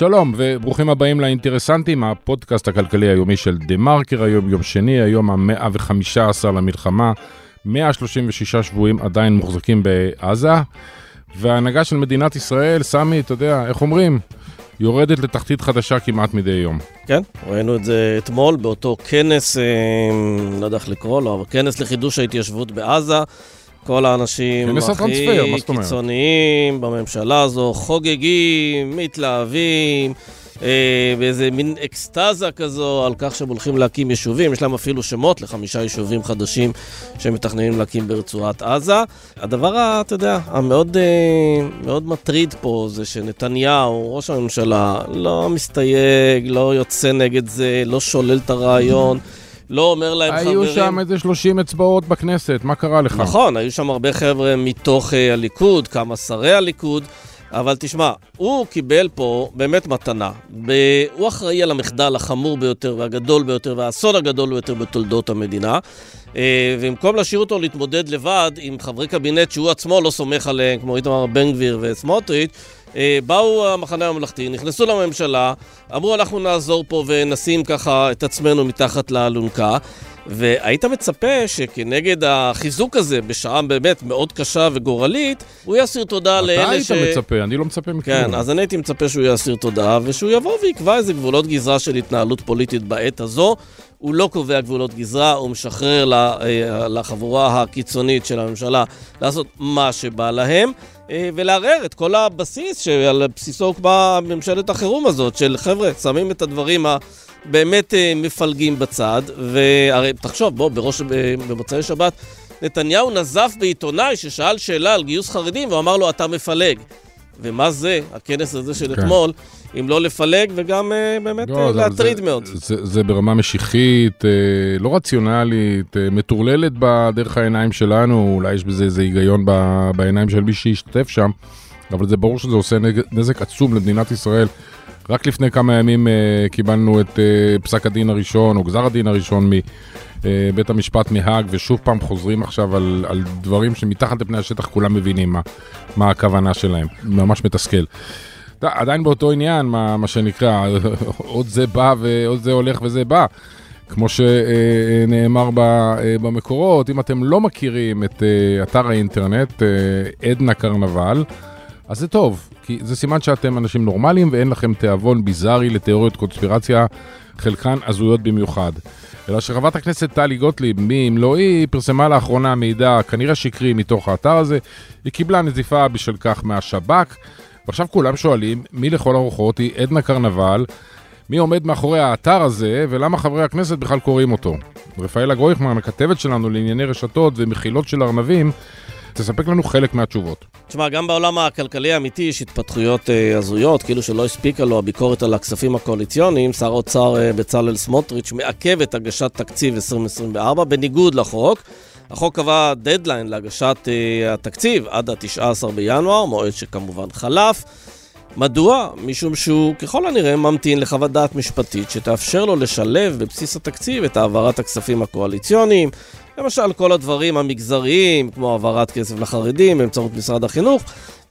שלום וברוכים הבאים לאינטרסנטים, הפודקאסט הכלכלי היומי של דה מרקר, היום יום שני, היום המאה וחמישה עשר למלחמה, 136 שבויים עדיין מוחזקים בעזה, וההנהגה של מדינת ישראל, סמי, אתה יודע, איך אומרים? יורדת לתחתית חדשה כמעט מדי יום. כן, ראינו את זה אתמול באותו כנס, אה, לא יודע איך לקרוא לו, אבל כנס לחידוש ההתיישבות בעזה. כל האנשים הכי קיצוניים בממשלה הזו חוגגים, מתלהבים, אה, באיזה מין אקסטזה כזו על כך שהם הולכים להקים יישובים. יש להם אפילו שמות לחמישה יישובים חדשים שהם מתכננים להקים ברצועת עזה. הדבר, אתה יודע, המאוד אה, מאוד מטריד פה זה שנתניהו, ראש הממשלה, לא מסתייג, לא יוצא נגד זה, לא שולל את הרעיון. לא אומר להם היו חברים... היו שם איזה 30 אצבעות בכנסת, מה קרה לך? נכון, היו שם הרבה חבר'ה מתוך uh, הליכוד, כמה שרי הליכוד, אבל תשמע, הוא קיבל פה באמת מתנה. ב... הוא אחראי על המחדל החמור ביותר והגדול ביותר והאסון הגדול ביותר בתולדות המדינה. Uh, ובמקום להשאיר אותו להתמודד לבד עם חברי קבינט שהוא עצמו לא סומך עליהם, כמו איתמר בן גביר וסמוטריץ', אה, באו המחנה הממלכתי, נכנסו לממשלה, אמרו אנחנו נעזור פה ונשים ככה את עצמנו מתחת לאלונקה. והיית מצפה שכנגד החיזוק הזה, בשעה באמת מאוד קשה וגורלית, הוא יסיר תודה לאלה ש... אתה היית מצפה, אני לא מצפה מכלום. כן, אז אני הייתי מצפה שהוא יסיר תודה, ושהוא יבוא ויקבע איזה גבולות גזרה של התנהלות פוליטית בעת הזו. הוא לא קובע גבולות גזרה, הוא משחרר אה, לחבורה הקיצונית של הממשלה לעשות מה שבא להם. אה, ולערער את כל הבסיס שעל בסיסו הוקמה ממשלת החירום הזאת, של חבר'ה, שמים את הדברים הבאמת אה, מפלגים בצד, והרי תחשוב, בוא, בראש, במוצאי שבת, נתניהו נזף בעיתונאי ששאל שאלה על גיוס חרדים, והוא אמר לו, אתה מפלג. ומה זה, הכנס הזה של כן. אתמול, אם לא לפלג וגם uh, באמת לא, uh, להטריד זה, מאוד. זה, זה זה ברמה משיחית, uh, לא רציונלית, מטורללת בדרך העיניים שלנו, אולי יש בזה איזה היגיון ב, בעיניים של מי שהשתתף שם, אבל זה ברור שזה עושה נזק עצום למדינת ישראל. רק לפני כמה ימים uh, קיבלנו את uh, פסק הדין הראשון, או גזר הדין הראשון מבית המשפט מהאג, ושוב פעם חוזרים עכשיו על, על דברים שמתחת לפני השטח כולם מבינים מה, מה הכוונה שלהם. ממש מתסכל. עדיין באותו עניין, מה, מה שנקרא, עוד זה בא ועוד זה הולך וזה בא. כמו שנאמר במקורות, אם אתם לא מכירים את אה, אתר האינטרנט, אה, עדנה קרנבל, אז זה טוב, כי זה סימן שאתם אנשים נורמליים ואין לכם תיאבון ביזארי לתיאוריות קונספירציה, חלקן הזויות במיוחד. אלא שחברת הכנסת טלי גוטליב, מי אם לא היא, פרסמה לאחרונה מידע כנראה שקרי מתוך האתר הזה. היא קיבלה נזיפה בשל כך מהשב"כ. ועכשיו כולם שואלים, מי לכל הרוחות היא עדנה קרנבל, מי עומד מאחורי האתר הזה, ולמה חברי הכנסת בכלל קוראים אותו. רפאלה גרויכמן, הכתבת שלנו לענייני רשתות ומחילות של ארנבים, תספק לנו חלק מהתשובות. תשמע, גם בעולם הכלכלי האמיתי יש התפתחויות אה, הזויות, כאילו שלא הספיקה לו הביקורת על הכספים הקואליציוניים. שר האוצר אה, בצלאל סמוטריץ' מעכב את הגשת תקציב 2024 בניגוד לחוק. החוק קבע דדליין להגשת uh, התקציב עד ה-19 בינואר, מועד שכמובן חלף. מדוע? משום שהוא ככל הנראה ממתין לחוות דעת משפטית שתאפשר לו לשלב בבסיס התקציב את העברת הכספים הקואליציוניים, למשל כל הדברים המגזריים, כמו העברת כסף לחרדים באמצעות משרד החינוך,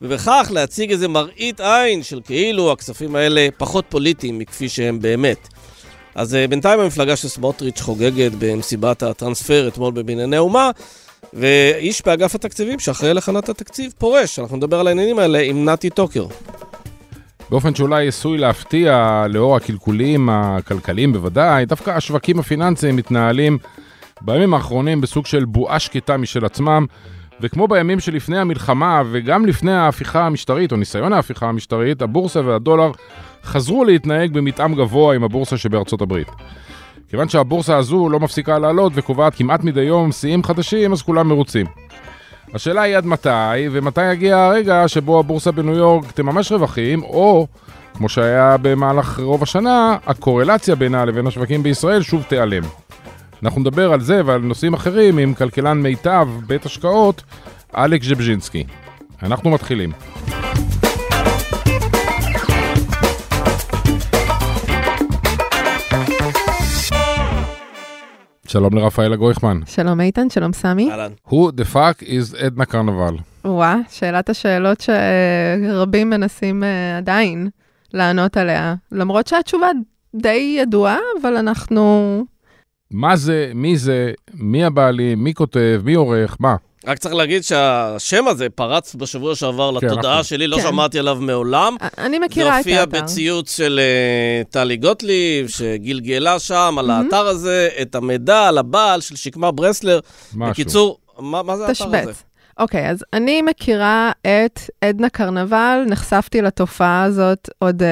ובכך להציג איזה מראית עין של כאילו הכספים האלה פחות פוליטיים מכפי שהם באמת. אז uh, בינתיים המפלגה של סמוטריץ' חוגגת במסיבת הטרנספר אתמול בבנייני האומה, ואיש באגף התקציבים שאחראי להכנת התקציב פורש. אנחנו נדבר על העניינים האלה עם נתי טוקר. באופן שאולי עשוי להפתיע לאור הקלקולים הכלכליים בוודאי, דווקא השווקים הפיננסיים מתנהלים בימים האחרונים בסוג של בועה שקטה משל עצמם, וכמו בימים שלפני המלחמה וגם לפני ההפיכה המשטרית, או ניסיון ההפיכה המשטרית, הבורסה והדולר חזרו להתנהג במתאם גבוה עם הבורסה שבארצות הברית. כיוון שהבורסה הזו לא מפסיקה לעלות וקובעת כמעט מדי יום שיאים חדשים, אז כולם מרוצים. השאלה היא עד מתי, ומתי יגיע הרגע שבו הבורסה בניו יורק תממש רווחים, או, כמו שהיה במהלך רוב השנה, הקורלציה בינה לבין השווקים בישראל שוב תיעלם. אנחנו נדבר על זה ועל נושאים אחרים עם כלכלן מיטב, בית השקעות, אלכס ז'בז'ינסקי. אנחנו מתחילים. שלום לרפאלה גויכמן. שלום איתן, שלום סמי. אהלן. Who the fuck is עדנה קרנבל? וואה, שאלת השאלות שרבים מנסים uh, עדיין לענות עליה, למרות שהתשובה די ידועה, אבל אנחנו... מה זה, מי זה, מי הבעלים, מי כותב, מי עורך, מה? רק צריך להגיד שהשם הזה פרץ בשבוע שעבר כן, לתודעה נכון. שלי, לא כן. שמעתי עליו מעולם. אני מכירה את זה האתר. הופיע בציוץ של אה, טלי גוטליב, שגלגלה שם על מהמם. האתר הזה את המידע על הבעל של שקמה ברסלר. משהו. בקיצור, מה מה זה האתר הזה? אוקיי, אז אני מכירה את עדנה קרנבל, נחשפתי לתופעה הזאת עוד uh,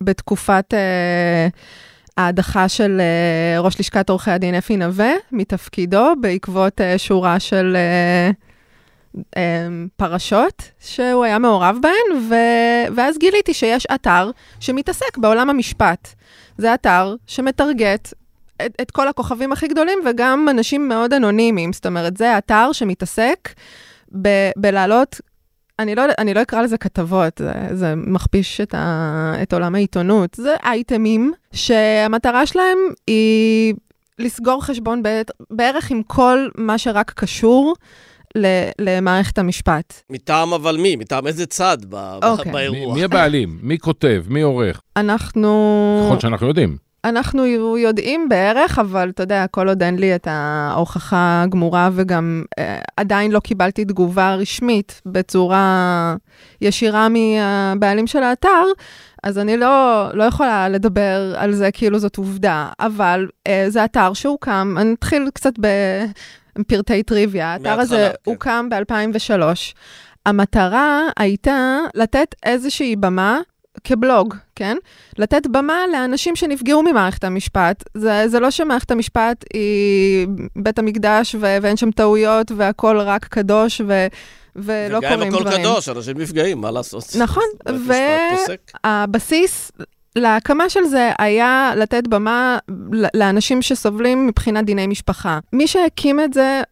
בתקופת uh, ההדחה של uh, ראש לשכת עורכי הדין אפי נווה מתפקידו, בעקבות uh, שורה של uh, um, פרשות שהוא היה מעורב בהן, ו- ואז גיליתי שיש אתר שמתעסק בעולם המשפט. זה אתר שמטרגט את, את כל הכוכבים הכי גדולים וגם אנשים מאוד אנונימיים. זאת אומרת, זה אתר שמתעסק ב- בלהעלות, אני לא, אני לא אקרא לזה כתבות, זה, זה מכפיש את, ה, את עולם העיתונות. זה אייטמים שהמטרה שלהם היא לסגור חשבון בערך עם כל מה שרק קשור ל, למערכת המשפט. מטעם אבל מי? מטעם איזה צד ב- ב- אוקיי. מי, באירוע? מי הבעלים, מי כותב, מי עורך? אנחנו... לפחות שאנחנו יודעים. אנחנו יודעים בערך, אבל אתה יודע, כל עוד אין לי את ההוכחה הגמורה, וגם אה, עדיין לא קיבלתי תגובה רשמית בצורה ישירה מהבעלים של האתר, אז אני לא, לא יכולה לדבר על זה כאילו זאת עובדה, אבל אה, זה אתר שהוקם, אני אתחיל קצת בפרטי טריוויה. האתר הזה כן. הוקם ב-2003. המטרה הייתה לתת איזושהי במה כבלוג, כן? לתת במה לאנשים שנפגעו ממערכת המשפט. זה, זה לא שמערכת המשפט היא בית המקדש ו- ואין שם טעויות והכול רק קדוש ו- ולא וגם אם קורים הכל דברים. קדוש, אנשים נפגעים, מה לעשות? נכון, בית ו- משפט פוסק. הבסיס להקמה של זה היה לתת במה לאנשים שסובלים מבחינת דיני משפחה. מי שהקים את זה,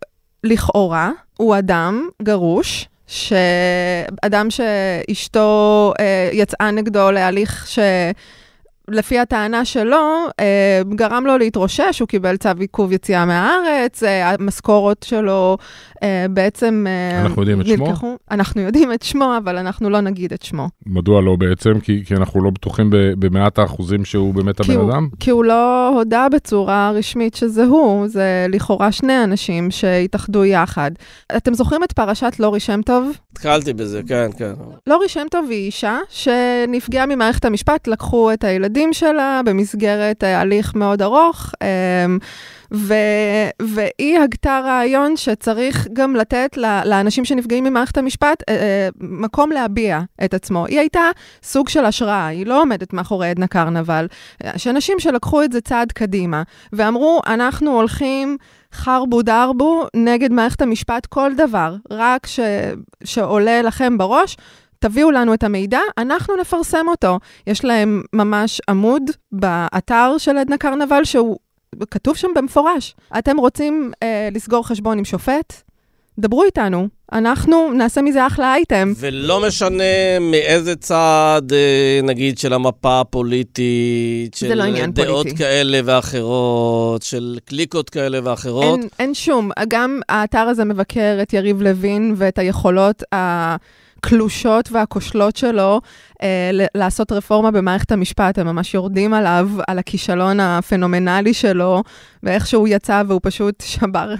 לכאורה, הוא אדם גרוש, שאדם שאשתו אה, יצאה נגדו להליך ש... לפי הטענה שלו, אה, גרם לו להתרושש, הוא קיבל צו עיכוב יציאה מהארץ, אה, המשכורת שלו אה, בעצם... אנחנו יודעים את שמו? נלקחו- אנחנו יודעים את שמו, אבל אנחנו לא נגיד את שמו. מדוע לא בעצם? כי, כי אנחנו לא בטוחים במאת האחוזים שהוא באמת הבן הוא- אדם? כי הוא לא הודה בצורה רשמית שזה הוא, זה לכאורה שני אנשים שהתאחדו יחד. אתם זוכרים את פרשת לורי שם טוב? התחלתי בזה, כן, כן. לורי שם טוב היא אישה שנפגעה ממערכת המשפט, לקחו את הילדים שלה במסגרת אה, הליך מאוד ארוך, אמ, ו, והיא הגתה רעיון שצריך גם לתת לאנשים שנפגעים ממערכת המשפט אה, אה, מקום להביע את עצמו. היא הייתה סוג של השראה, היא לא עומדת מאחורי עדנה קרנבל. יש אנשים שלקחו את זה צעד קדימה, ואמרו, אנחנו הולכים חרבו דרבו נגד מערכת המשפט כל דבר, רק ש, שעולה לכם בראש. תביאו לנו את המידע, אנחנו נפרסם אותו. יש להם ממש עמוד באתר של עדנה קרנבל שהוא כתוב שם במפורש. אתם רוצים אה, לסגור חשבון עם שופט? דברו איתנו, אנחנו נעשה מזה אחלה אייטם. ולא משנה מאיזה צד, אה, נגיד, של המפה הפוליטית, של לא דעות פוליטי. כאלה ואחרות, של קליקות כאלה ואחרות. אין, אין שום, גם האתר הזה מבקר את יריב לוין ואת היכולות הקלושות והכושלות שלו אה, לעשות רפורמה במערכת המשפט. הם ממש יורדים עליו, על הכישלון הפנומנלי שלו, ואיך שהוא יצא והוא פשוט שבר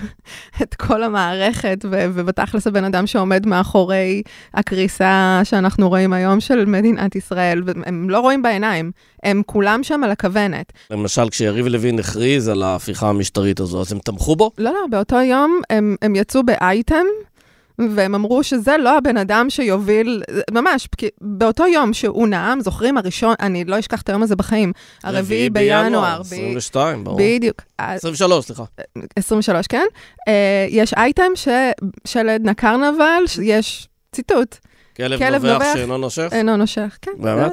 את כל המערכת, ו- ובתכלס הבן אדם שעומד מאחורי הקריסה שאנחנו רואים היום של מדינת ישראל, והם לא רואים בעיניים, הם כולם שם על הכוונת. למשל, כשיריב לוין הכריז על ההפיכה המשטרית הזו, אז הם תמכו בו? לא, לא, באותו יום הם, הם יצאו באייטם, והם אמרו שזה לא הבן אדם שיוביל, ממש, באותו יום שהוא נאם, זוכרים הראשון, אני לא אשכח את היום הזה בחיים, הרביעי בינואר, ב- 22, ברור. בדיוק, ה- 23, סליחה. 23, כן? אה, יש אייטם של עדנה קרנבל, יש ציטוט, כלב כלב נובח נובח. שאינו נושך. אינו נושך, כן. באמת?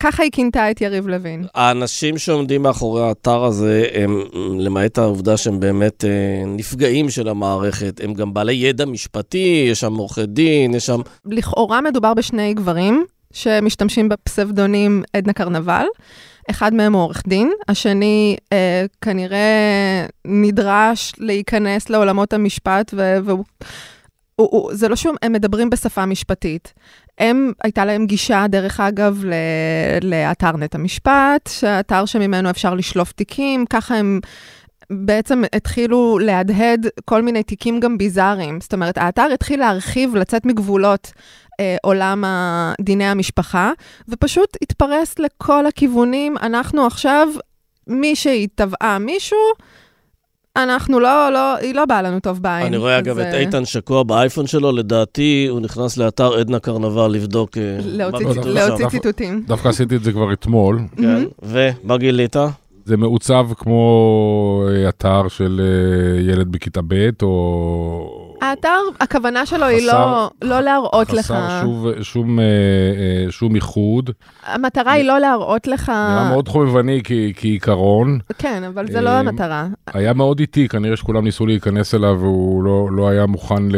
ככה היא כינתה את יריב לוין. האנשים שעומדים מאחורי האתר הזה, הם, למעט העובדה שהם באמת אה, נפגעים של המערכת, הם גם בעלי ידע משפטי, יש שם עורכי דין, יש שם... לכאורה מדובר בשני גברים שמשתמשים בפסבדונים עדנה קרנבל. אחד מהם הוא עורך דין, השני אה, כנראה נדרש להיכנס לעולמות המשפט, והוא הוא, הוא, זה לא שום, הם מדברים בשפה משפטית. הם, הייתה להם גישה, דרך אגב, ל, לאתר נט המשפט, שהאתר שממנו אפשר לשלוף תיקים, ככה הם בעצם התחילו להדהד כל מיני תיקים גם ביזאריים. זאת אומרת, האתר התחיל להרחיב, לצאת מגבולות אה, עולם דיני המשפחה, ופשוט התפרס לכל הכיוונים. אנחנו עכשיו, מי שהיא תבעה מישהו, אנחנו לא, לא, היא לא באה לנו טוב בעין. אני רואה אגב את איתן שקוע באייפון שלו, לדעתי הוא נכנס לאתר עדנה קרנבל לבדוק... אה, להוציא ציטוטים. דווקא עשיתי את זה כבר אתמול. כן, ומה גילית? זה מעוצב כמו אה, אתר של ילד בכיתה ב' או האתר, הכוונה שלו היא לא, לא להראות חסר לך... חסר שוב, שום, אה, אה, שום איחוד. המטרה היא לא להראות לך... נראה מאוד חובבני כעיקרון. כן, אבל זה לא אה, המטרה. היה מאוד איטי, כנראה שכולם ניסו להיכנס אליו, והוא לא, לא היה מוכן ל,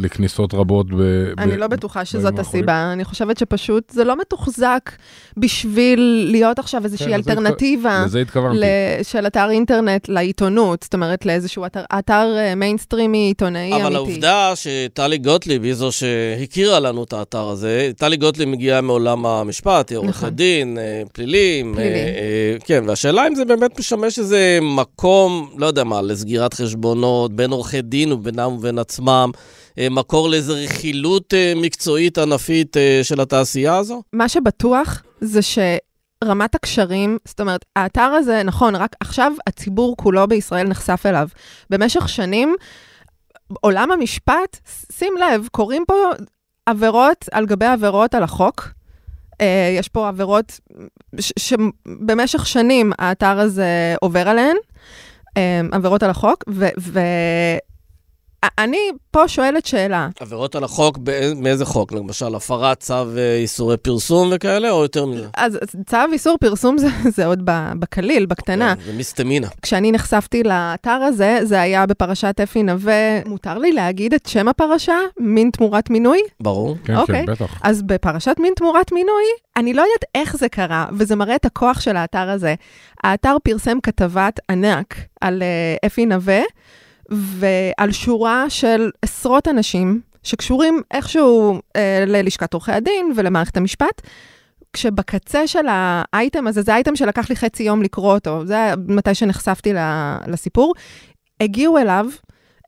לכניסות רבות. ב, אני ב, לא בטוחה שזאת הסיבה. אני חושבת שפשוט זה לא מתוחזק בשביל להיות עכשיו איזושהי כן, אלטרנטיבה. לזה התכוונתי. של אתר אינטרנט לעיתונות, זאת אומרת, לאיזשהו אתר, אתר מיינסטרימי עיתונאי אבל העובדה שטלי גוטליב היא זו שהכירה לנו את האתר הזה, טלי גוטליב מגיעה מעולם המשפט, היא עורכת נכון. דין, אה, פלילים. פלילי. אה, אה, כן, והשאלה אם זה באמת משמש איזה מקום, לא יודע מה, לסגירת חשבונות בין עורכי דין ובינם ובין עצמם. מקור לאיזו רכילות מקצועית ענפית של התעשייה הזו? מה שבטוח זה ש... רמת הקשרים, זאת אומרת, האתר הזה, נכון, רק עכשיו הציבור כולו בישראל נחשף אליו. במשך שנים עולם המשפט, שים לב, קורים פה עבירות על גבי עבירות על החוק. Uh, יש פה עבירות שבמשך שנים האתר הזה עובר עליהן, uh, עבירות על החוק, ו- אני פה שואלת שאלה. עבירות על החוק, מאיזה חוק? למשל, הפרת צו אה, איסורי פרסום וכאלה, או יותר מזה? אז צו איסור פרסום זה, זה עוד בקליל, בקטנה. כן, זה מסתמינה. כשאני נחשפתי לאתר הזה, זה היה בפרשת אפי נווה. מותר לי להגיד את שם הפרשה? מין תמורת מינוי? ברור. כן, אוקיי. כן, בטח. אז בפרשת מין תמורת מינוי, אני לא יודעת איך זה קרה, וזה מראה את הכוח של האתר הזה. האתר פרסם כתבת ענק על uh, אפי נווה. ועל שורה של עשרות אנשים שקשורים איכשהו אה, ללשכת עורכי הדין ולמערכת המשפט, כשבקצה של האייטם הזה, זה אייטם שלקח לי חצי יום לקרוא אותו, זה מתי שנחשפתי לסיפור, הגיעו אליו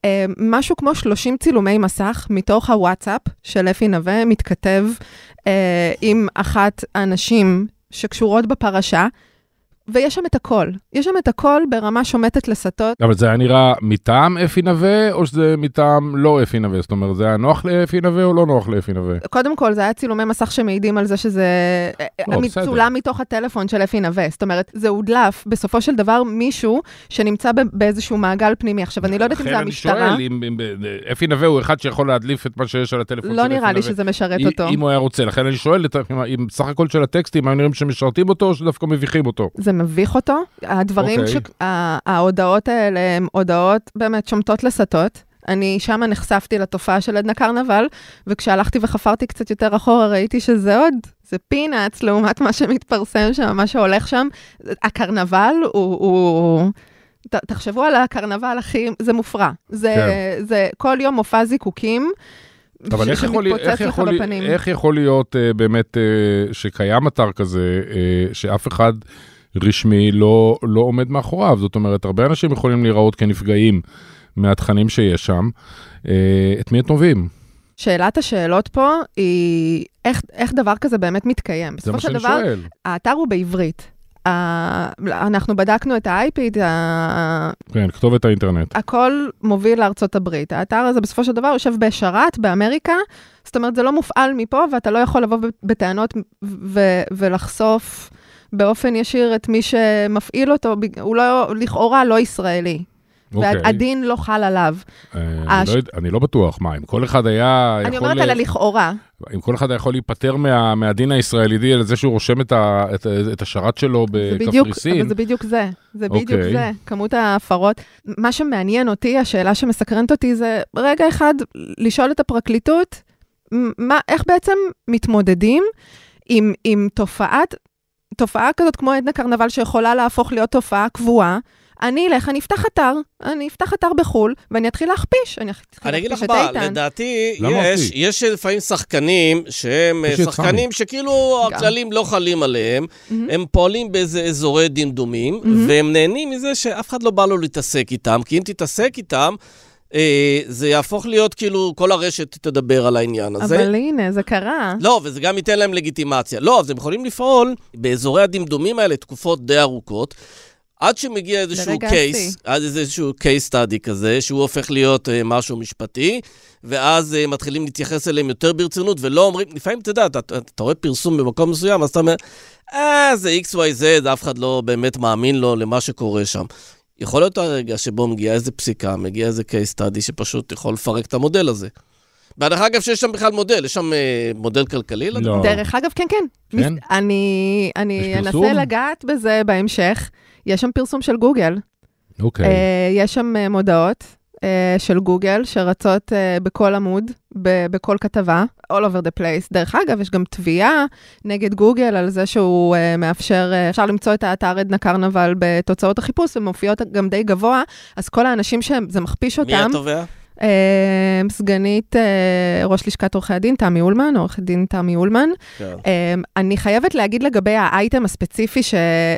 אה, משהו כמו 30 צילומי מסך מתוך הוואטסאפ של אפי נווה, מתכתב אה, עם אחת הנשים שקשורות בפרשה, ויש שם את הכל. יש שם את הכל ברמה שומטת לסטות. אבל זה היה נראה מטעם אפי נווה, או שזה מטעם לא אפי נווה? זאת אומרת, זה היה נוח לאפי נווה או לא נוח לאפי נווה? קודם כל, זה היה צילומי מסך שמעידים על זה שזה... לא, מצולם מתוך הטלפון של אפי נווה. זאת אומרת, זה הודלף, בסופו של דבר, מישהו שנמצא באיזשהו מעגל פנימי. עכשיו, אני לא יודעת אם זה המשטרה. לכן אני שואל, אם אפי נווה הוא אחד שיכול להדליף את מה שיש על הטלפון לא נראה לי שזה משרת אותו. אם הוא היה רוצה. לכן אני שואל, אם סך הכל של הטקסטים, היו נראים שמשרתים אותו, או שדווקא מביכים אותו? זה מביך אותו. הדברים, okay. אוקיי. ההודעות האלה הן הודעות באמת שומטות לסטות. אני שמה נחשפתי לתופעה של עדנה קרנבל, וכשהלכתי וחפרתי קצת יותר אחורה, ראיתי שזה עוד, זה פינאץ לעומת מה שמתפרסם שם, מה שהולך שם. הקרנבל הוא... הוא ת, תחשבו על הקרנבל הכי, זה מופרע. זה, כן. זה כל יום מופע זיקוקים. אבל איך יכול, איך, יכול, איך יכול להיות uh, באמת uh, שקיים אתר כזה, uh, שאף אחד רשמי לא, לא עומד מאחוריו. זאת אומרת, הרבה אנשים יכולים להיראות כנפגעים מהתכנים שיש שם. אה, את מי אתם שאלת השאלות פה היא איך, איך דבר כזה באמת מתקיים. זה מה שאני דבר, שואל. האתר הוא בעברית. אנחנו בדקנו את ה-IP, את ה... כן, כתובת האינטרנט. הכל מוביל לארצות הברית. האתר הזה בסופו של דבר יושב בשרת, באמריקה, זאת אומרת, זה לא מופעל מפה, ואתה לא יכול לבוא בטענות ולחשוף באופן ישיר את מי שמפעיל אותו, הוא לא, לכאורה לא ישראלי. אוקיי. והדין לא חל עליו. אה. לא, אני לא בטוח, מה, אם כל אחד היה אני אומרת על הלכאורה. אם כל אחד יכול להיפטר מה, מהדין הישראלי על זה שהוא רושם את, ה, את, את השרת שלו בקפריסין. אבל זה בדיוק זה, זה בדיוק אוקיי. זה, כמות ההפרות. מה שמעניין אותי, השאלה שמסקרנת אותי זה רגע אחד לשאול את הפרקליטות, מה, איך בעצם מתמודדים עם תופעת תופעה כזאת כמו עדנה קרנבל שיכולה להפוך להיות תופעה קבועה, אני אלך, אני אפתח אתר, אני אפתח אתר בחו"ל, ואני אתחיל להכפיש. אני אתחיל אני אגיד לך להכפיש את מה, איתן. לדעתי, יש? יש לפעמים שחקנים שהם את שחקנים שכאילו גם. הכללים לא חלים עליהם, מהמם. הם פועלים באיזה אזורי דמדומים, והם נהנים מזה שאף אחד לא בא לו להתעסק איתם, כי אם תתעסק איתם, זה יהפוך להיות כאילו, כל הרשת תדבר על העניין הזה. אבל הנה, זה קרה. לא, וזה גם ייתן להם לגיטימציה. לא, אז הם יכולים לפעול באזורי הדמדומים האלה תקופות די ארוכות, עד שמגיע איזשהו קייס. עד איזשהו קייס סטאדי כזה, שהוא הופך להיות אה, משהו משפטי, ואז אה, מתחילים להתייחס אליהם יותר ברצינות, ולא אומרים, לפעמים, אתה יודע, אתה, אתה, אתה רואה פרסום במקום מסוים, אז אתה אומר, אה, זה XYZ, אף אחד לא באמת מאמין לו למה שקורה שם. יכול להיות הרגע שבו מגיעה איזה פסיקה, מגיע איזה קייס סטאדי שפשוט יכול לפרק את המודל הזה. דרך אגב, שיש שם בכלל מודל, יש שם אה, מודל כלכלי לדבר? לא. דרך אגב, כן, כן. כן? מס- אני, אני? אנסה לגעת בזה בהמשך. יש שם פרסום של גוגל. אוקיי. אה, יש שם אה, מודעות של גוגל שרצות אה, בכל עמוד, בכל כתבה, all over the place. דרך אגב, יש גם תביעה נגד גוגל על זה שהוא אה, מאפשר, אה, אפשר למצוא את האתר עדנה קרנבל בתוצאות החיפוש, ומופיעות גם די גבוה, אז כל האנשים שזה מכפיש מי אותם, התובע? אה, סגנית אה, ראש לשכת עורכי הדין, תמי אולמן, עורכת דין תמי אולמן. כן. Um, אני חייבת להגיד לגבי האייטם הספציפי ש,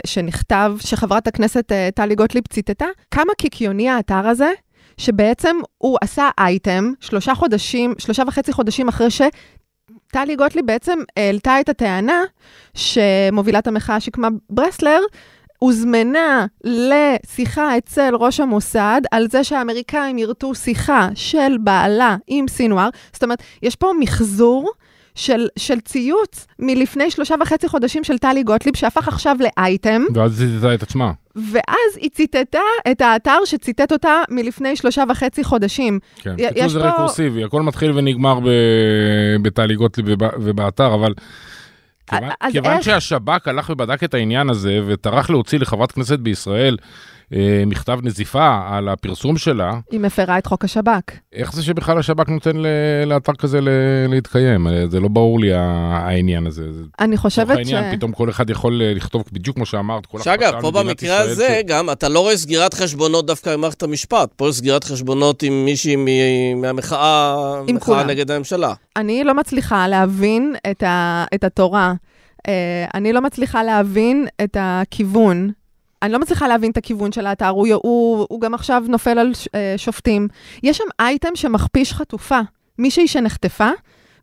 שנכתב, שחברת הכנסת uh, טלי גוטליב ציטטה, כמה קיקיוני האתר הזה, שבעצם הוא עשה אייטם שלושה חודשים, שלושה וחצי חודשים אחרי שטלי גוטליב בעצם העלתה את הטענה שמובילת המחאה שקמה ברסלר, הוזמנה לשיחה אצל ראש המוסד על זה שהאמריקאים ירתו שיחה של בעלה עם סינואר. זאת אומרת, יש פה מחזור של, של ציוץ מלפני שלושה וחצי חודשים של טלי גוטליב, שהפך עכשיו לאייטם, ואז ציטטה את עצמה. ואז היא ציטטה את האתר שציטט אותה מלפני שלושה וחצי חודשים. כן, קיצור זה פה- רקורסיבי, הכל מתחיל ונגמר ב- בטלי גוטליב וב- ובאתר, אבל... כיוון- כיוון איך- שהשב"כ הלך ובדק את העניין הזה וטרח להוציא לחברת כנסת בישראל מכתב נזיפה על הפרסום שלה, היא מפרה את חוק השב"כ. איך זה שבכלל השב"כ נותן לאתר כזה להתקיים? אה, זה לא ברור לי העניין הזה. זה- אני חושבת ש... העניין, פתאום כל אחד יכול אה, לכתוב בדיוק כמו שאמרת, כל שאגב, פה במקרה הזה, גם אתה לא רואה סגירת חשבונות דווקא במערכת המשפט. פה יש סגירת חשבונות עם מישהי מהמחאה עם מחאה. נגד הממשלה. אני לא מצליחה להבין את, ה, את התורה. Uh, אני לא מצליחה להבין את הכיוון. אני לא מצליחה להבין את הכיוון של האתר, הוא, הוא, הוא גם עכשיו נופל על ש, uh, שופטים. יש שם אייטם שמכפיש חטופה, מישהי שנחטפה,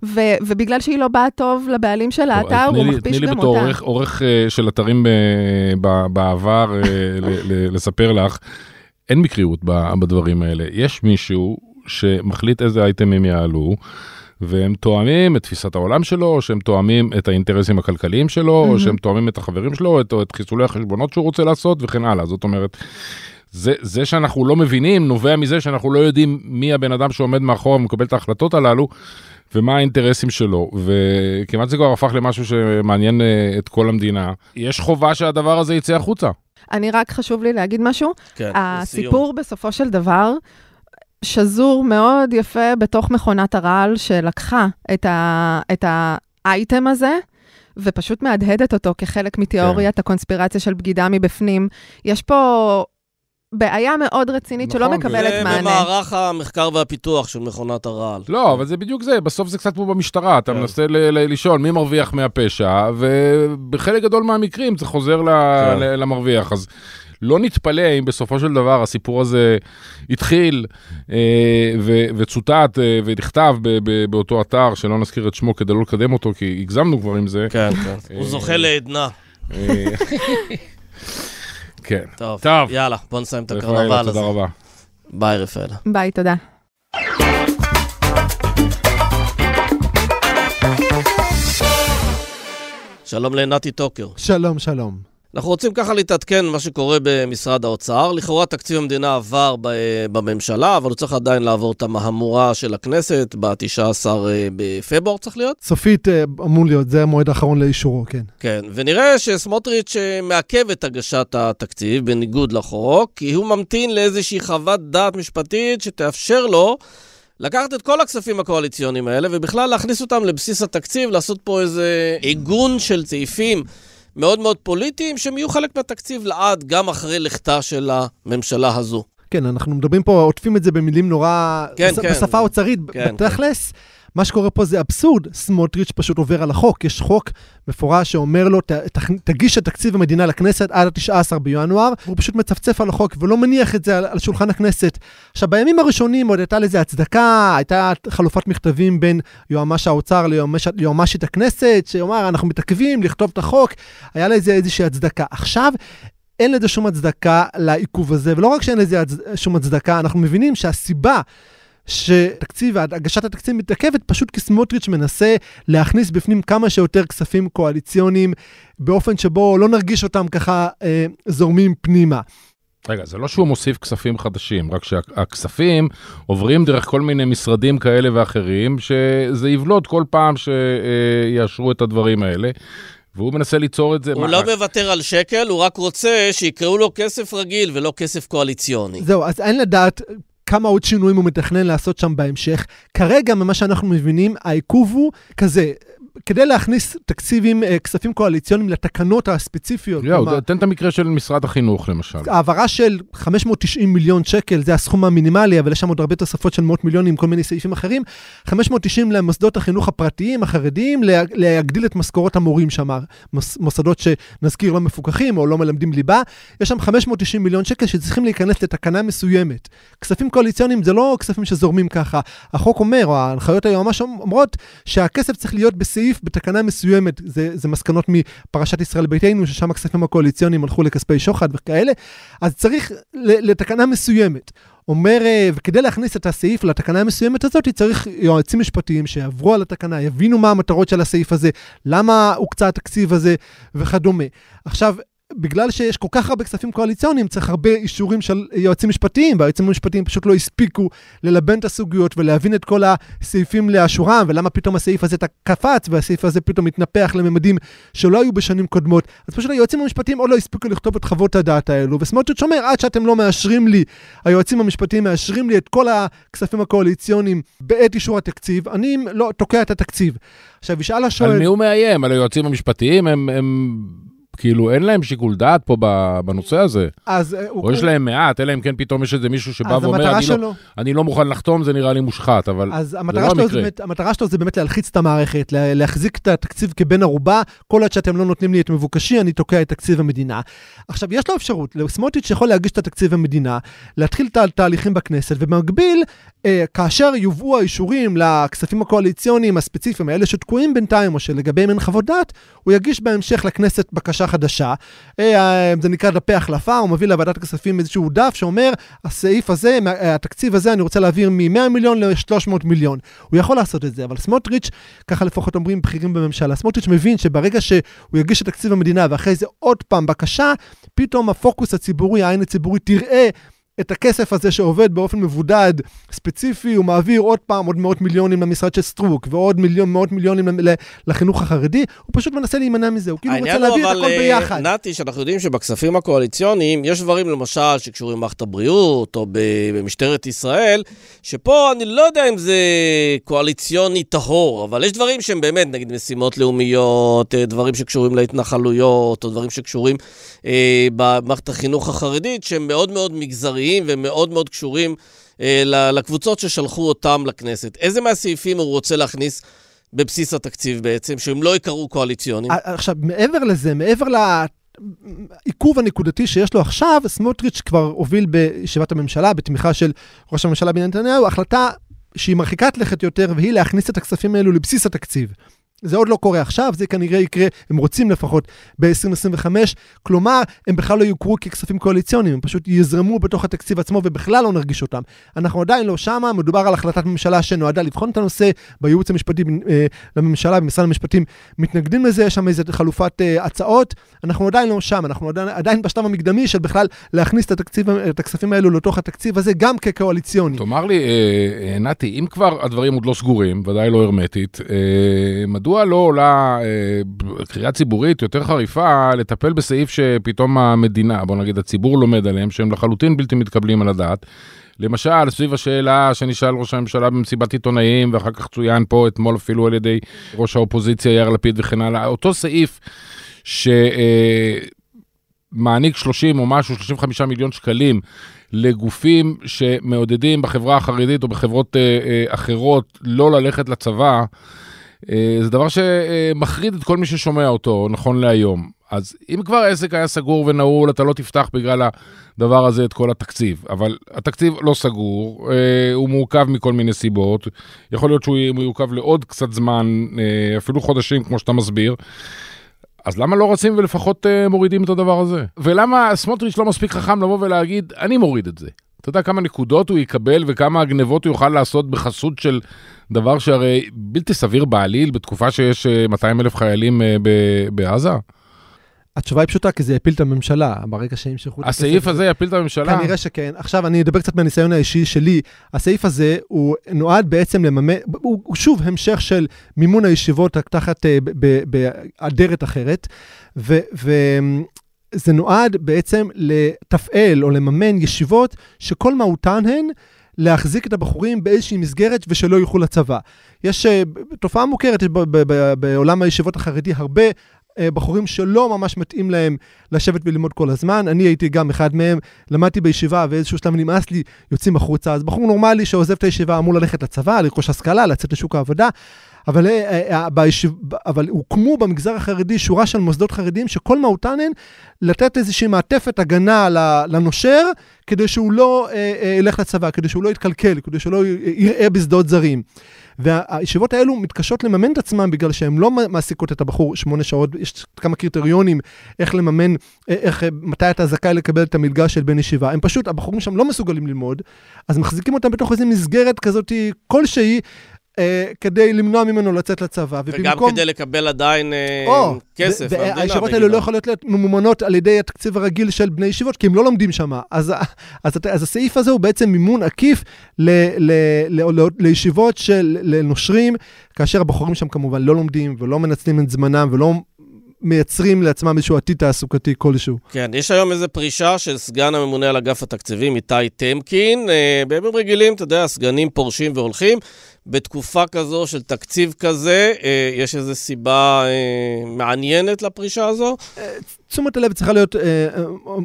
ו, ובגלל שהיא לא באה טוב לבעלים של האתר, הוא לי- מכפיש תני לי גם בתור אותה. עורך, עורך אה, של אתרים אה, ב- בעבר אה, ל- ל- לספר לך, אין מקריות בדברים האלה. יש מישהו שמחליט איזה אייטם הם יעלו, והם תואמים את תפיסת העולם שלו, או שהם תואמים את האינטרסים הכלכליים שלו, או מהמם. שהם תואמים את החברים שלו, את, או את חיסולי החשבונות שהוא רוצה לעשות, וכן הלאה. זאת אומרת, זה, זה שאנחנו לא מבינים נובע מזה שאנחנו לא יודעים מי הבן אדם שעומד מאחור ומקבל את ההחלטות הללו, ומה האינטרסים שלו. וכמעט זה כבר הפך למשהו שמעניין אה, את כל המדינה. יש חובה שהדבר הזה יצא החוצה. אני רק חשוב לי להגיד משהו. כן, לסיום. הסיפור בסופו של דבר שזור מאוד יפה בתוך מכונת הרעל שלקחה את, ה, את האייטם הזה. ופשוט מהדהדת אותו כחלק מתיאוריית כן. הקונספירציה של בגידה מבפנים. יש פה בעיה מאוד רצינית שלא נכון, מקבלת זה מענה. במערך המחקר והפיתוח של מכונת הרעל. לא, אבל זה בדיוק זה, בסוף זה קצת כמו במשטרה, אתה כן. מנסה ל- ל- לשאול מי מרוויח מהפשע, ובחלק גדול מהמקרים זה חוזר ל- כן. ל- למרוויח. אז לא נתפלא אם בסופו של דבר הסיפור הזה התחיל אה, ו- וצוטט אה, ונכתב ב- ב- באותו אתר, שלא נזכיר את שמו כדי לא לקדם אותו, כי הגזמנו כבר עם זה. כן, כן. הוא זוכה לעדנה. אה, כן. טוב, טוב. יאללה, בוא נסיים את הקרנבל הזה. תודה רבה. ביי, רפאלה. ביי, תודה. שלום לנתי טוקר. שלום, שלום. אנחנו רוצים ככה להתעדכן מה שקורה במשרד האוצר. לכאורה תקציב המדינה עבר בממשלה, אבל הוא צריך עדיין לעבור את המהמורה של הכנסת ב-19 בפברואר צריך להיות. סופית אה, אמור להיות, זה המועד האחרון לאישורו, כן. כן, ונראה שסמוטריץ' אה, מעכב את הגשת התקציב בניגוד לחוק, כי הוא ממתין לאיזושהי חוות דעת משפטית שתאפשר לו לקחת את כל הכספים הקואליציוניים האלה ובכלל להכניס אותם לבסיס התקציב, לעשות פה איזה עיגון של סעיפים מאוד מאוד פוליטיים, שהם יהיו חלק מהתקציב לעד, גם אחרי לכתה של הממשלה הזו. כן, אנחנו מדברים פה, עוטפים את זה במילים נורא... כן, בש- כן. בשפה אוצרית, כן, בתכלס. מה שקורה פה זה אבסורד, סמוטריץ' פשוט עובר על החוק. יש חוק מפורש שאומר לו, "ת- תכ- תגיש את תקציב המדינה לכנסת עד ה-19 בינואר, והוא פשוט מצפצף על החוק ולא מניח את זה על, על שולחן הכנסת. עכשיו, בימים הראשונים עוד הייתה לזה הצדקה, הייתה חלופת מכתבים בין יועמ"ש האוצר ליועמ"ש- ליועמ"שית הכנסת, שאומר, אנחנו מתעכבים לכתוב את החוק, היה לזה איזושהי הצדקה. עכשיו, אין לזה שום הצדקה לעיכוב הזה, ולא רק שאין לזה שום הצדקה, אנחנו מבינים שהסיבה שתקציב, הגשת התקציב מתעכבת פשוט כי סמוטריץ' מנסה להכניס בפנים כמה שיותר כספים קואליציוניים באופן שבו לא נרגיש אותם ככה אה, זורמים פנימה. רגע, זה לא שהוא מוסיף כספים חדשים, רק שהכספים עוברים דרך כל מיני משרדים כאלה ואחרים, שזה יבלוט כל פעם שיאשרו את הדברים האלה, והוא מנסה ליצור את זה. הוא מה- לא מוותר על שקל, הוא רק רוצה שיקראו לו כסף רגיל ולא כסף קואליציוני. זהו, אז אין לדעת כמה עוד שינויים הוא מתכנן לעשות שם בהמשך. כרגע, ממה שאנחנו מבינים, העיכוב הוא כזה. כדי להכניס תקציבים, אה, כספים קואליציוניים לתקנות הספציפיות, יואו, כלומר, תן את המקרה של משרד החינוך למשל. העברה של 590 מיליון שקל, זה הסכום המינימלי, אבל יש שם עוד הרבה תוספות של מאות מיליונים, כל מיני סעיפים אחרים. 590 למוסדות החינוך הפרטיים, החרדיים, לה- להגדיל את משכורות המורים שם, מוס, מוסדות שנזכיר לא מפוקחים או לא מלמדים ליבה. יש שם 590 מיליון שקל שצריכים להיכנס לתקנה מסוימת. כספים קואליציוניים זה לא כספים שזורמים ככה. החוק אומר, או ההנחיות היועמ"ש אומרות, שהכסף צריך להיות בסעיף, בתקנה מסוימת. זה, זה מסקנות מפרשת ישראל ביתנו, ששם הכספים הקואליציוניים הלכו לכספי שוחד וכאלה. אז צריך לתקנה מסוימת. אומר, אה, וכדי להכניס את הסעיף לתקנה המסוימת הזאת, צריך יועצים משפטיים שיעברו על התקנה, יבינו מה המטרות של הסעיף הזה, למה הוקצה התקציב הזה וכדומה. עכשיו, בגלל שיש כל כך הרבה כספים קואליציוניים, צריך הרבה אישורים של יועצים משפטיים, והיועצים המשפטיים פשוט לא הספיקו ללבן את הסוגיות ולהבין את כל הסעיפים לאשורם, ולמה פתאום הסעיף הזה קפץ, והסעיף הזה פתאום מתנפח לממדים שלא היו בשנים קודמות. אז פשוט היועצים המשפטיים עוד לא הספיקו לכתוב את חוות הדעת האלו, וסמוטריץ' אומר, עד שאתם לא מאשרים לי, היועצים המשפטיים מאשרים לי את כל הכספים הקואליציוניים בעת אישור התקציב, אני לא תוקע את התקציב. עכשיו, ישאל השואל... על מי הוא מאיים? על היועצים המשפטיים? הם, הם כאילו, אין להם שיקול דעת פה בנושא הזה. אז אה, הוא... או יש להם מעט, אלא אם כן פתאום יש איזה מישהו שבא אז ואומר, אני לא, שלו... אני לא מוכן לחתום, זה נראה לי מושחת, אבל אז זה לא המקרה. באמת, המטרה שלו זה באמת להלחיץ את המערכת, לה- להחזיק את התקציב כבן ערובה, כל עוד שאתם לא נותנים לי את מבוקשי, אני תוקע את תקציב המדינה. עכשיו, יש לו אפשרות, סמוטריץ' יכול להגיש את התקציב המדינה, להתחיל את התהליכים בכנסת, ובמקביל, אה, כאשר יובאו האישורים לכספים הקואליציוניים הספציפיים, האלה שתקועים בינתיים, או שלגביהם אין חוות דעת, הוא יגיש בהמשך לכנסת בקשה חדשה. אה, זה נקרא דפי החלפה, הוא מביא לוועדת הכספים איזשהו דף שאומר, הסעיף הזה, מה- התקציב הזה, אני רוצה להעביר מ-100 מיליון ל-300 מיליון. הוא יכול לעשות את זה, אבל סמוטריץ', ככה לפחות אומרים בכירים בממשלה, סמוטריץ' מבין שברגע שהוא יגיש את תקציב המדינה ואחרי זה עוד פעם בקשה, פתאום הפוקוס הציבורי, העין הציבורית תראה את הכסף הזה שעובד באופן מבודד, ספציפי, הוא מעביר עוד פעם עוד מאות מיליונים למשרד של סטרוק, ועוד מיליון, מאות מיליונים לחינוך החרדי, הוא פשוט מנסה להימנע מזה, הוא כאילו רוצה העניין להביא את אבל, הכל אה, ביחד. נתי, שאנחנו יודעים שבכספים הקואליציוניים יש דברים למשל שקשורים למערכת הבריאות או במשטרת ישראל, שפה אני לא יודע אם זה קואליציוני טהור, אבל יש דברים שהם באמת, נגיד משימות לאומיות, אה, דברים שקשורים להתנחלויות, או דברים שקשורים אה, במערכת החינוך החרדית, שהם מאוד מאוד מגזריים ומאוד מאוד קשורים אה, לקבוצות ששלחו אותם לכנסת. איזה מהסעיפים הוא רוצה להכניס? בבסיס התקציב בעצם, שהם לא יקראו קואליציוניים. ע- עכשיו, מעבר לזה, מעבר לעיכוב הנקודתי שיש לו עכשיו, סמוטריץ' כבר הוביל בישיבת הממשלה, בתמיכה של ראש הממשלה בנימין נתניהו, החלטה שהיא מרחיקת לכת יותר, והיא להכניס את הכספים האלו לבסיס התקציב. זה עוד לא קורה עכשיו, זה כנראה יקרה, הם רוצים לפחות, ב-2025. כלומר, הם בכלל לא יוכרו ככספים קואליציוניים, הם פשוט יזרמו בתוך התקציב עצמו ובכלל לא נרגיש אותם. אנחנו עדיין לא שמה, מדובר על החלטת ממשלה שנועדה לבחון את הנושא, בייעוץ המשפטי אה, לממשלה, במשרד המשפטים, מתנגדים לזה, יש שם איזו חלופת אה, הצעות. אנחנו עדיין לא שם, אנחנו עדיין, עדיין בשלב המקדמי של בכלל להכניס את, התקציב, את הכספים האלו לתוך התקציב הזה, גם כקואליציוני. תאמר לי, אה, אה, נתי, אם כבר הדברים עוד לא סגורים, ודאי לא הרמטית, אה, מדוע לא עולה אה, קריאה ציבורית יותר חריפה לטפל בסעיף שפתאום המדינה, בוא נגיד הציבור לומד עליהם, שהם לחלוטין בלתי מתקבלים על הדעת? למשל, סביב השאלה שנשאל ראש הממשלה במסיבת עיתונאים, ואחר כך צוין פה אתמול אפילו על ידי ראש האופוזיציה יאיר לפיד וכן הלאה, אותו סעיף שמעניק 30 או משהו, 35 מיליון שקלים לגופים שמעודדים בחברה החרדית או בחברות אחרות לא ללכת לצבא, זה דבר שמחריד את כל מי ששומע אותו, נכון להיום. אז אם כבר העסק היה סגור ונעול, אתה לא תפתח בגלל הדבר הזה את כל התקציב. אבל התקציב לא סגור, אה, הוא מורכב מכל מיני סיבות. יכול להיות שהוא מורכב לעוד קצת זמן, אה, אפילו חודשים, כמו שאתה מסביר. אז למה לא רצים ולפחות אה, מורידים את הדבר הזה? ולמה סמוטריץ' לא מספיק חכם לבוא ולהגיד, אני מוריד את זה. אתה יודע כמה נקודות הוא יקבל וכמה גנבות הוא יוכל לעשות בחסות של דבר שהרי בלתי סביר בעליל בתקופה שיש 200 אלף חיילים בעזה? התשובה היא פשוטה, כי זה יפיל את הממשלה, ברגע שימשכו. הסעיף הזה יפיל את הממשלה? כנראה שכן. עכשיו, אני אדבר קצת מהניסיון האישי שלי. הסעיף הזה, הוא נועד בעצם לממן, הוא, שוב המשך של מימון הישיבות תחת, אה, באדרת אחרת, וזה נועד בעצם לתפעל או לממן ישיבות שכל מהותן הן להחזיק את הבחורים באיזושהי מסגרת ושלא ילכו לצבא. יש uh, תופעה מוכרת יש בעולם הישיבות החרדי, הרבה אה, בחורים שלא ממש מתאים להם לשבת וללמוד כל הזמן. אני הייתי גם אחד מהם, למדתי בישיבה ואיזשהו שלב נמאס לי, יוצאים החוצה. אז בחור נורמלי שעוזב את הישיבה אמור ללכת לצבא, לרכוש השכלה, לצאת לשוק העבודה. אבל, אה, אה, בישיב, אבל הוקמו במגזר החרדי שורה של מוסדות חרדיים שכל מהותן הן לתת איזושהי מעטפת הגנה לנושר, כדי שהוא לא ילך לצבא, כדי שהוא לא יתקלקל, כדי שהוא לא יראה בשדות זרים. והישיבות האלו מתקשות לממן את עצמם בגלל שהן לא מעסיקות את הבחור שמונה שעות, יש כמה קריטריונים איך לממן, איך, מתי אתה זכאי לקבל את המלגה של בן ישיבה. הם פשוט, הבחורים שם לא מסוגלים ללמוד, אז מחזיקים אותם בתוך איזו מסגרת כזאת כלשהי. אה, כדי למנוע ממנו לצאת לצבא. וגם ובמקום... כדי לקבל עדיין אה, או, כסף. והישיבות האלו לא יכולות להיות ממומנות על ידי התקציב הרגיל של בני ישיבות, כי הם לא לומדים שם. אז, אז, אז הסעיף הזה הוא בעצם מימון עקיף ל, ל, ל, ל, לישיבות של נושרים, כאשר הבחורים שם כמובן לא לומדים ולא מנצלים את זמנם ולא מייצרים לעצמם איזשהו עתיד תעסוקתי כלשהו. כן, יש היום איזו פרישה של סגן הממונה על אגף התקציבים, איתי טמקין. אה, בימים רגילים, אתה יודע, סגנים פורשים והולכים. בתקופה כזו של תקציב כזה, אה, יש איזו סיבה אה, מעניינת לפרישה הזו? תשומת הלב צריכה להיות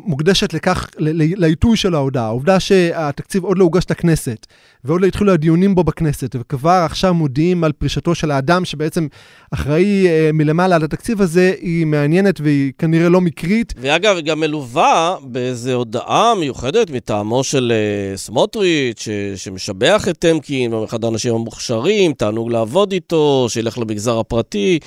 מוקדשת לכך, לעיתוי של ההודעה. העובדה שהתקציב עוד לא הוגש לכנסת. ועוד לא התחילו הדיונים בו בכנסת, וכבר עכשיו מודיעים על פרישתו של האדם שבעצם אחראי אה, מלמעלה על התקציב הזה, היא מעניינת והיא כנראה לא מקרית. ואגב, היא גם מלווה באיזו הודעה מיוחדת מטעמו של אה, סמוטריץ', ש, שמשבח את טמקין, הוא אחד האנשים המוכשרים, תענוג לעבוד איתו, שילך למגזר הפרטי,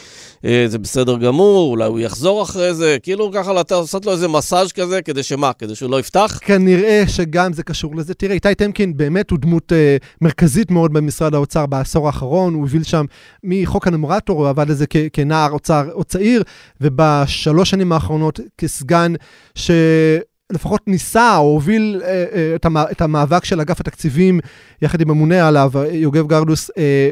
אה, זה בסדר גמור, אולי הוא יחזור אחרי זה, כאילו ככה לעשות לו איזה מסאז' כזה, כדי שמה, כדי שהוא לא יפתח? כנראה שגם זה קשור לזה. תראה, איתי טמקין באמת הוא דמות... אה, מרכזית מאוד במשרד האוצר בעשור האחרון, הוא הוביל שם מחוק הנומרטור, הוא עבד לזה כנער אוצר או צעיר, ובשלוש שנים האחרונות כסגן ש... לפחות ניסה או הוביל אה, אה, את, המ, את המאבק של אגף התקציבים יחד עם הממונה עליו, יוגב גרדוס, אה,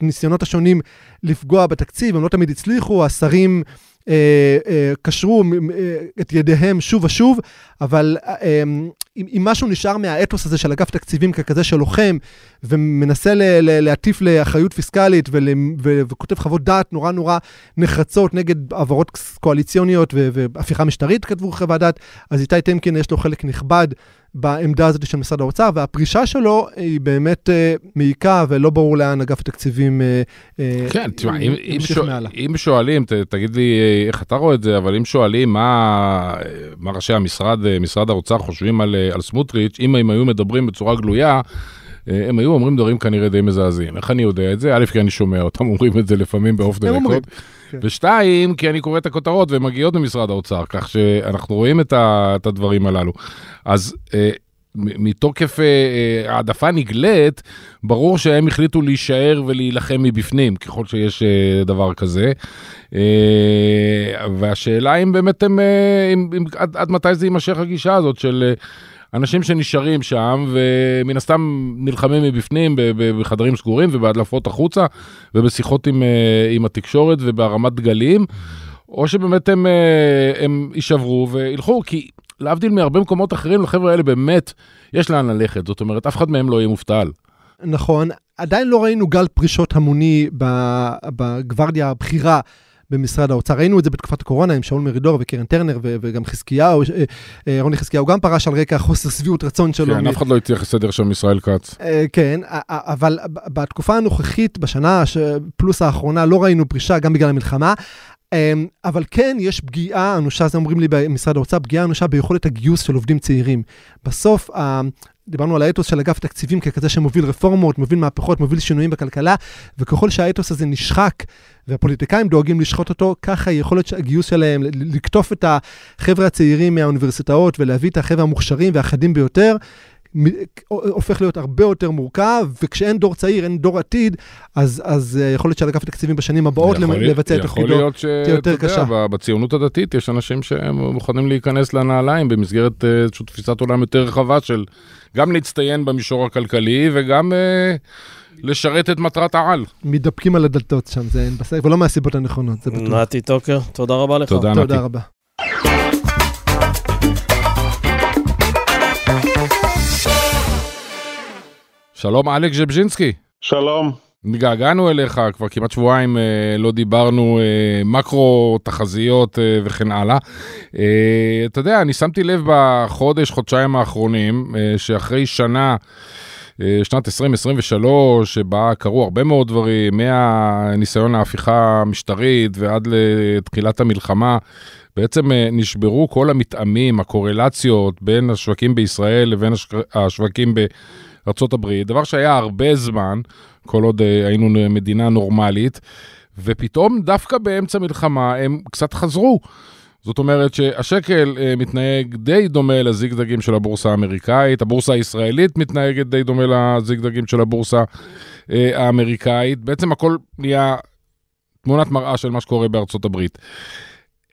בניסיונות השונים לפגוע בתקציב, הם לא תמיד הצליחו, השרים קשרו אה, את ידיהם שוב ושוב, אבל אם, אם משהו נשאר מהאתוס הזה של אגף תקציבים ככזה שלוחם, ומנסה להטיף לאחריות פיסקלית וכותב חוות דעת נורא נורא נחרצות נגד העברות קואליציוניות והפיכה משטרית, כתבו חוות דעת, אז איתי טמקין יש לו חלק נכבד בעמדה הזאת של משרד האוצר, והפרישה שלו היא באמת אה, מעיקה ולא ברור לאן אגף התקציבים אה, אה כן, תשמע, אם, אם, שואל, אם שואלים, ת, תגיד לי אה, איך אתה רואה את זה, אבל אם שואלים מה, מה ראשי המשרד, אה, משרד האוצר חושבים על, על סמוטריץ', אם הם היו מדברים בצורה גלויה, הם היו אומרים דברים כנראה די מזעזעים. איך אני יודע את זה? א', כי אני שומע אותם אומרים את זה לפעמים באוף דה רקורד. כן. ושתיים, כי אני קורא את הכותרות והן מגיעות ממשרד האוצר, כך שאנחנו רואים את, ה, את הדברים הללו. אז אה, מתוקף אה, אה, העדפה נגלית, ברור שהם החליטו להישאר ולהילחם מבפנים, ככל שיש אה, דבר כזה. אה, והשאלה אם באמת הם, אה, אם, אם, עד, עד מתי זה יימשך הגישה הזאת של... אנשים שנשארים שם ומן הסתם נלחמים מבפנים בחדרים סגורים ובהדלפות החוצה ובשיחות עם, אה, עם התקשורת ובהרמת דגלים, או שבאמת הם, אה, הם יישברו וילכו, כי להבדיל מהרבה מקומות אחרים, לחבר'ה האלה באמת יש לאן ללכת, זאת אומרת, אף אחד מהם לא יהיה מובטל. נכון, עדיין לא ראינו גל פרישות המוני בגוורדיה הבכירה במשרד האוצר. ראינו את זה בתקופת הקורונה עם שאול מרידור וקרן טרנר ו- וגם חזקיהו, אה, אה, רוני חזקיהו גם פרש על רקע חוסר שביעות רצון שלו. כן, אף אחד לא הצליח לסדר שם ישראל כץ. אה, כן, אבל בתקופה הנוכחית, בשנה פלוס האחרונה, לא ראינו פרישה, גם בגלל המלחמה. אבל כן, יש פגיעה אנושה, זה אומרים לי במשרד האוצר, פגיעה אנושה ביכולת הגיוס של עובדים צעירים. בסוף, דיברנו על האתוס של אגף תקציבים ככזה שמוביל רפורמות, מוביל מהפכות, מוביל שינויים בכלכלה, וככל שהאתוס הזה נשחק, והפוליטיקאים דואגים לשחוט אותו, ככה היכולת של הגיוס שלהם, לקטוף את החבר'ה הצעירים מהאוניברסיטאות ולהביא את החבר'ה המוכשרים והחדים ביותר, הופך להיות הרבה יותר מורכב, וכשאין דור צעיר, אין דור עתיד, אז, אז אה, יכולת של אגף התקציבים בשנים הבאות יכול להיות- לבצע את יכול תפקידו. להיות ש... תהיה יותר קשה. ב- בציונות הדתית יש אנשים שמוכנים להיכנס לנעליים במסגרת אה, איזושהי תפיסת עולם יותר רחבה של גם להצטיין במישור הכלכלי וגם אה, לשרת את מטרת העל. מתדפקים על הדלתות שם, זה אין בסדר, ולא מהסיבות הנכונות, זה בטוח. נתי טוקר, תודה רבה לך. תודה, נתי. תודה רבה. שלום, אלכס ז'בז'ינסקי. שלום. התגעגענו אליך, כבר כמעט שבועיים אה, לא דיברנו אה, מקרו, תחזיות אה, וכן הלאה. אה, אתה יודע, אני שמתי לב בחודש, חודשיים האחרונים, אה, שאחרי שנה, אה, שנת 2023, שבה קרו הרבה מאוד דברים, מהניסיון ההפיכה המשטרית ועד לתחילת המלחמה, בעצם אה, נשברו כל המתאמים, הקורלציות בין השווקים בישראל לבין הש- השווקים הברית, דבר שהיה הרבה זמן, כל עוד אה, היינו מדינה נורמלית, ופתאום דווקא באמצע מלחמה הם קצת חזרו. זאת אומרת שהשקל אה, מתנהג די דומה לזיגזגים של הבורסה האמריקאית, הבורסה הישראלית מתנהגת די דומה לזיגזגים של הבורסה אה, האמריקאית, בעצם הכל נהיה תמונת מראה של מה שקורה בארצות הברית.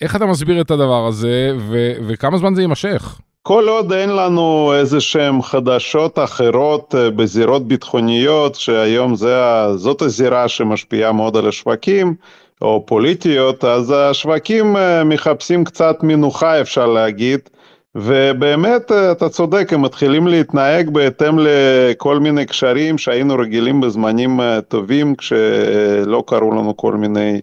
איך אתה מסביר את הדבר הזה, ו- וכמה זמן זה יימשך? כל עוד אין לנו איזה שהן חדשות אחרות אה, בזירות ביטחוניות, שהיום זה, זאת הזירה שמשפיעה מאוד על השווקים, או פוליטיות, אז השווקים אה, מחפשים קצת מנוחה אפשר להגיד, ובאמת אה, אתה צודק, הם מתחילים להתנהג בהתאם לכל מיני קשרים שהיינו רגילים בזמנים טובים, כשלא קרו לנו כל מיני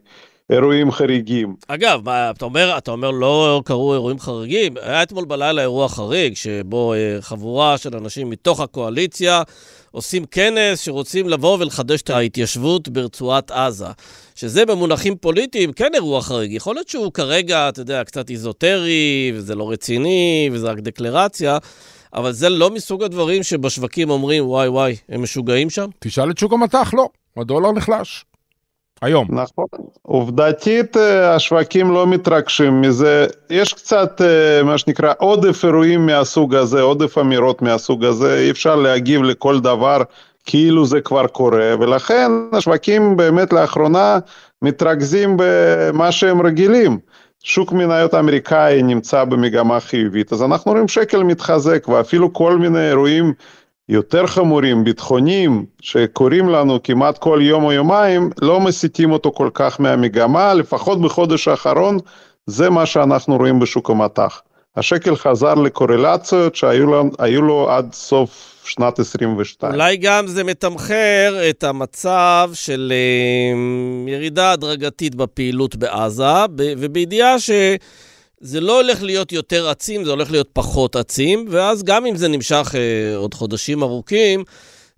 אירועים חריגים. אגב, מה, אתה אומר, אתה אומר לא קרו אירועים חריגים, היה אתמול בלילה אירוע חריג, שבו אה, חבורה של אנשים מתוך הקואליציה עושים כנס שרוצים לבוא ולחדש את ההתיישבות ברצועת עזה. שזה במונחים פוליטיים כן אירוע חריג. יכול להיות שהוא כרגע, אתה יודע, קצת איזוטרי, וזה לא רציני, וזה רק דקלרציה, אבל זה לא מסוג הדברים שבשווקים אומרים, וואי וואי, הם משוגעים שם? תשאל את שוק המטח, לא, הדולר נחלש. היום. נכון. עובדתית אה, השווקים לא מתרגשים מזה, יש קצת אה, מה שנקרא עודף אירועים מהסוג הזה, עודף אמירות מהסוג הזה, אי אפשר להגיב לכל דבר כאילו זה כבר קורה, ולכן השווקים באמת לאחרונה מתרכזים במה שהם רגילים. שוק מניות האמריקאי נמצא במגמה חיובית, אז אנחנו רואים שקל מתחזק ואפילו כל מיני אירועים יותר חמורים, ביטחוניים, שקורים לנו כמעט כל יום או יומיים, לא מסיטים אותו כל כך מהמגמה, לפחות בחודש האחרון, זה מה שאנחנו רואים בשוק המטח. השקל חזר לקורלציות שהיו לו, לו עד סוף שנת 22. אולי גם זה מתמחר את המצב של אה, ירידה הדרגתית בפעילות בעזה, ובידיעה שזה לא הולך להיות יותר עצים, זה הולך להיות פחות עצים, ואז גם אם זה נמשך אה, עוד חודשים ארוכים,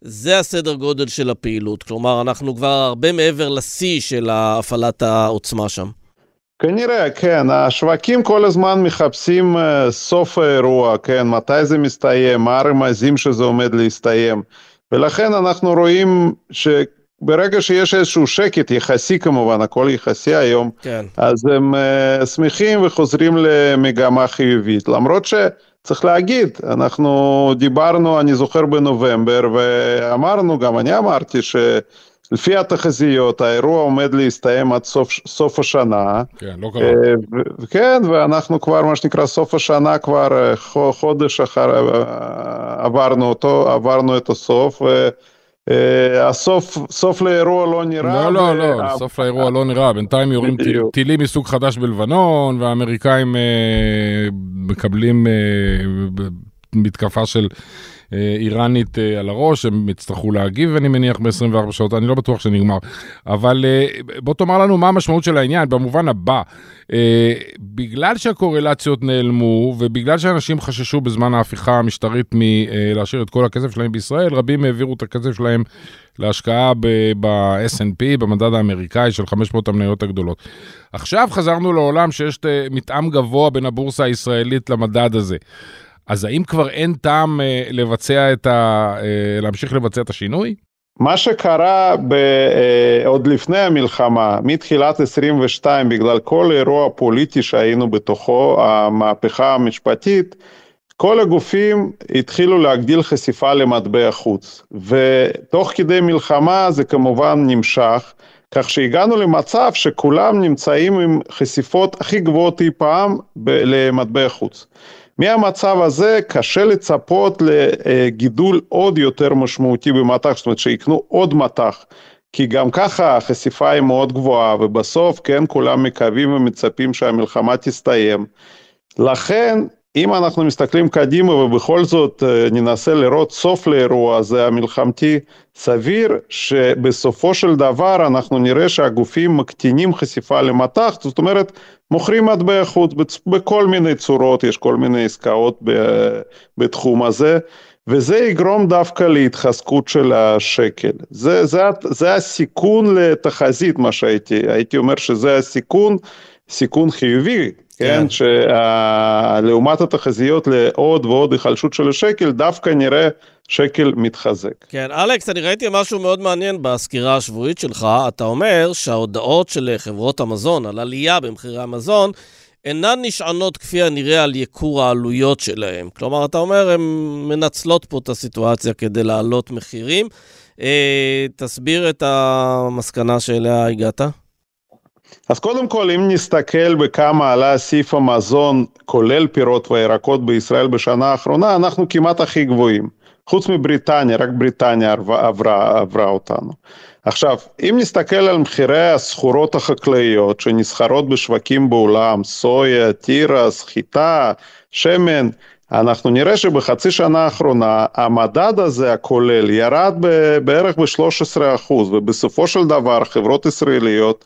זה הסדר גודל של הפעילות. כלומר, אנחנו כבר הרבה מעבר לשיא של הפעלת העוצמה שם. כנראה, כן, השווקים כל הזמן מחפשים uh, סוף האירוע, כן, מתי זה מסתיים, מה הרמזים שזה עומד להסתיים, ולכן אנחנו רואים שברגע שיש איזשהו שקט, יחסי כמובן, הכל יחסי היום, כן. אז הם uh, שמחים וחוזרים למגמה חיובית, למרות שצריך להגיד, אנחנו דיברנו, אני זוכר בנובמבר, ואמרנו, גם אני אמרתי, ש... לפי התחזיות האירוע עומד להסתיים עד סוף, סוף השנה. כן, לא קרה. אה, ו- כן, ואנחנו כבר, מה שנקרא, סוף השנה כבר אה, חו- חודש אחר עברנו אותו, עברנו את הסוף. אה, הסוף, סוף לאירוע לא נראה. לא, לא, לא, סוף האירוע לא נראה, בינתיים יורים. טילים מסוג חדש בלבנון, והאמריקאים אה, מקבלים אה, מתקפה של איראנית על הראש, הם יצטרכו להגיב, אני מניח, ב-24 שעות, אני לא בטוח שנגמר. אבל בוא תאמר לנו מה המשמעות של העניין במובן הבא. בגלל שהקורלציות נעלמו, ובגלל שאנשים חששו בזמן ההפיכה המשטרית מלהשאיר את כל הכסף שלהם בישראל, רבים העבירו את הכסף שלהם להשקעה ב-S&P, במדד האמריקאי של 500 המניות הגדולות. עכשיו חזרנו לעולם שיש מתאם גבוה בין הבורסה הישראלית למדד הזה. אז האם כבר אין טעם אה, לבצע את ה... אה, להמשיך לבצע את השינוי? מה שקרה ב, אה, עוד לפני המלחמה, מתחילת 22, בגלל כל אירוע פוליטי שהיינו בתוכו, המהפכה המשפטית, כל הגופים התחילו להגדיל חשיפה למטבע חוץ, ותוך כדי מלחמה זה כמובן נמשך, כך שהגענו למצב שכולם נמצאים עם חשיפות הכי גבוהות אי פעם למטבע חוץ. מהמצב הזה קשה לצפות לגידול עוד יותר משמעותי במטח, זאת אומרת שיקנו עוד מטח, כי גם ככה החשיפה היא מאוד גבוהה, ובסוף כן כולם מקווים ומצפים שהמלחמה תסתיים. לכן אם אנחנו מסתכלים קדימה ובכל זאת אה, ננסה לראות סוף לאירוע הזה המלחמתי, סביר שבסופו של דבר אנחנו נראה שהגופים מקטינים חשיפה למטח, זאת אומרת מוכרים מטבע חוץ בכל מיני צורות, יש כל מיני עסקאות בתחום הזה, וזה יגרום דווקא להתחזקות של השקל. זה, זה, זה הסיכון לתחזית, מה שהייתי, הייתי אומר שזה הסיכון, סיכון חיובי, כן, כן. שלעומת התחזיות לעוד ועוד היחלשות של השקל, דווקא נראה שקל מתחזק. כן, אלכס, אני ראיתי משהו מאוד מעניין בסקירה השבועית שלך. אתה אומר שההודעות של חברות המזון על עלייה במחירי המזון, אינן נשענות כפי הנראה על ייקור העלויות שלהם. כלומר, אתה אומר, הן מנצלות פה את הסיטואציה כדי להעלות מחירים. אה, תסביר את המסקנה שאליה הגעת. אז קודם כל, אם נסתכל בכמה עלה סעיף המזון, כולל פירות וירקות בישראל בשנה האחרונה, אנחנו כמעט הכי גבוהים. חוץ מבריטניה, רק בריטניה עברה, עברה אותנו. עכשיו, אם נסתכל על מחירי הסחורות החקלאיות שנסחרות בשווקים בעולם, סויה, תירס, חיטה, שמן, אנחנו נראה שבחצי שנה האחרונה המדד הזה הכולל ירד בערך ב-13% ובסופו של דבר חברות ישראליות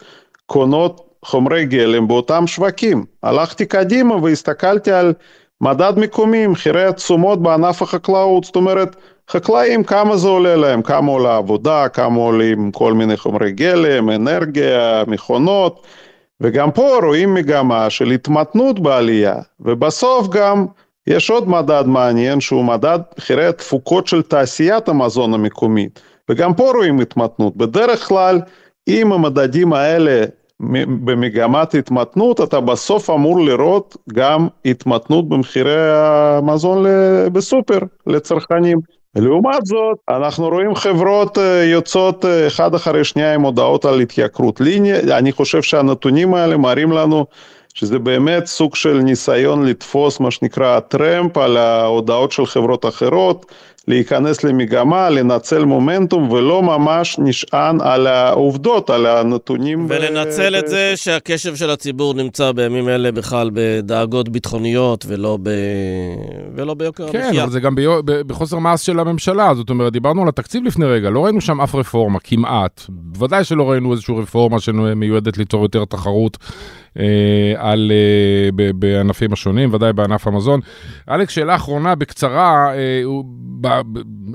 קונות חומרי גלם באותם שווקים. הלכתי קדימה והסתכלתי על מדד מקומי, מחירי התשומות בענף החקלאות, זאת אומרת, חקלאים כמה זה עולה להם, כמה עולה עבודה, כמה עולים כל מיני חומרי גלם, אנרגיה, מכונות, וגם פה רואים מגמה של התמתנות בעלייה, ובסוף גם יש עוד מדד מעניין שהוא מדד מחירי התפוקות של תעשיית המזון המקומית, וגם פה רואים התמתנות. בדרך כלל, אם המדדים האלה במגמת התמתנות, אתה בסוף אמור לראות גם התמתנות במחירי המזון בסופר לצרכנים. לעומת זאת, אנחנו רואים חברות אה, יוצאות אה, אחד אחרי שנייה עם הודעות על התייקרות. ליני, אני חושב שהנתונים האלה מראים לנו שזה באמת סוג של ניסיון לתפוס מה שנקרא טרמפ על ההודעות של חברות אחרות. להיכנס למגמה, לנצל מומנטום ולא ממש נשען על העובדות, על הנתונים. ולנצל ב... את זה שהקשב של הציבור נמצא בימים אלה בכלל בדאגות ביטחוניות ולא, ב... ולא ביוקר כן, המחיה. כן, אבל זה גם ביו... בחוסר מעש של הממשלה, זאת אומרת, דיברנו על התקציב לפני רגע, לא ראינו שם אף רפורמה, כמעט. בוודאי שלא ראינו איזושהי רפורמה שמיועדת ליצור יותר תחרות אה, על, אה, בענפים השונים, ודאי בענף המזון. אלכס, שאלה אחרונה בקצרה, אה,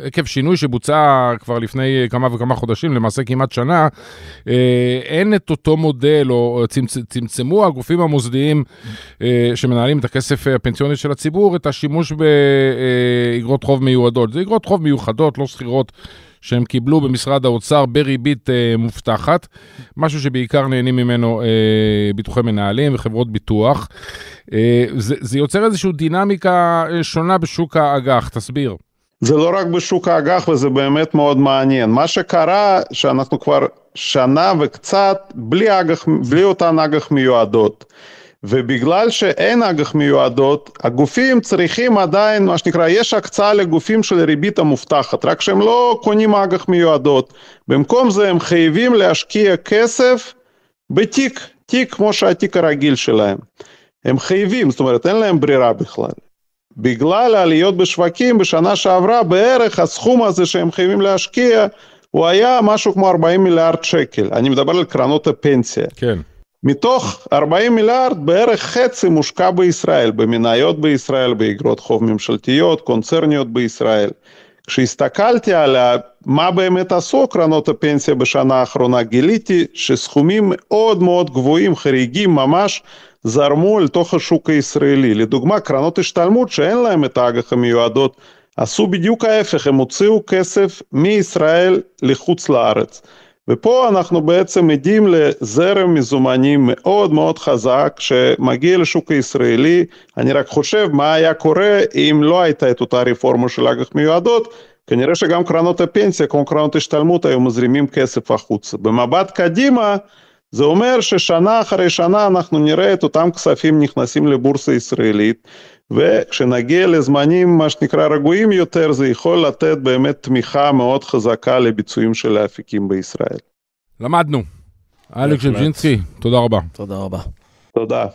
עקב שינוי שבוצע כבר לפני כמה וכמה חודשים, למעשה כמעט שנה, אין את אותו מודל, או צמצ, צמצמו הגופים המוסדיים שמנהלים את הכסף הפנסיוני של הציבור, את השימוש באגרות חוב מיועדות. זה אגרות חוב מיוחדות, לא שכירות. שהם קיבלו במשרד האוצר בריבית אה, מובטחת, משהו שבעיקר נהנים ממנו אה, ביטוחי מנהלים וחברות ביטוח. אה, זה, זה יוצר איזושהי דינמיקה אה, שונה בשוק האג"ח, תסביר. זה לא רק בשוק האג"ח וזה באמת מאוד מעניין. מה שקרה, שאנחנו כבר שנה וקצת בלי, אגח, בלי אותן אג"ח מיועדות. ובגלל שאין אג"ח מיועדות, הגופים צריכים עדיין, מה שנקרא, יש הקצאה לגופים של ריבית המובטחת, רק שהם לא קונים אג"ח מיועדות. במקום זה הם חייבים להשקיע כסף בתיק, תיק כמו שהתיק הרגיל שלהם. הם חייבים, זאת אומרת אין להם ברירה בכלל. בגלל העליות בשווקים בשנה שעברה בערך הסכום הזה שהם חייבים להשקיע הוא היה משהו כמו 40 מיליארד שקל, אני מדבר על קרנות הפנסיה. כן. מתוך 40 מיליארד בערך חצי מושקע בישראל, במניות בישראל, באגרות חוב ממשלתיות, קונצרניות בישראל. כשהסתכלתי על מה באמת עשו קרנות הפנסיה בשנה האחרונה, גיליתי שסכומים מאוד מאוד גבוהים, חריגים ממש, זרמו אל תוך השוק הישראלי. לדוגמה, קרנות השתלמות שאין להם את האג"ח המיועדות, עשו בדיוק ההפך, הם הוציאו כסף מישראל לחוץ לארץ. ופה אנחנו בעצם עדים לזרם מזומנים מאוד מאוד חזק שמגיע לשוק הישראלי, אני רק חושב מה היה קורה אם לא הייתה את אותה רפורמה של אג"ח מיועדות, כנראה שגם קרנות הפנסיה כמו קרנות השתלמות היו מזרימים כסף החוצה. במבט קדימה זה אומר ששנה אחרי שנה אנחנו נראה את אותם כספים נכנסים לבורסה הישראלית וכשנגיע לזמנים מה שנקרא רגועים יותר זה יכול לתת באמת תמיכה מאוד חזקה לביצועים של האפיקים בישראל. למדנו. אלכס ז'בז'ינסקי, תודה רבה. תודה רבה. תודה.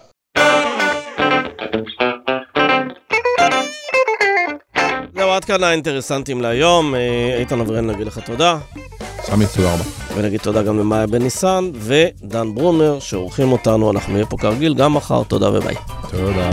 זהו, עד כאן האינטרסנטים להיום. אה, איתן אברן נגיד לך תודה. סמי, תודה רבה. ונגיד תודה גם למאיה בן ניסן ודן ברומר שעורכים אותנו, אנחנו נהיה פה כרגיל גם מחר, תודה וביי. תודה.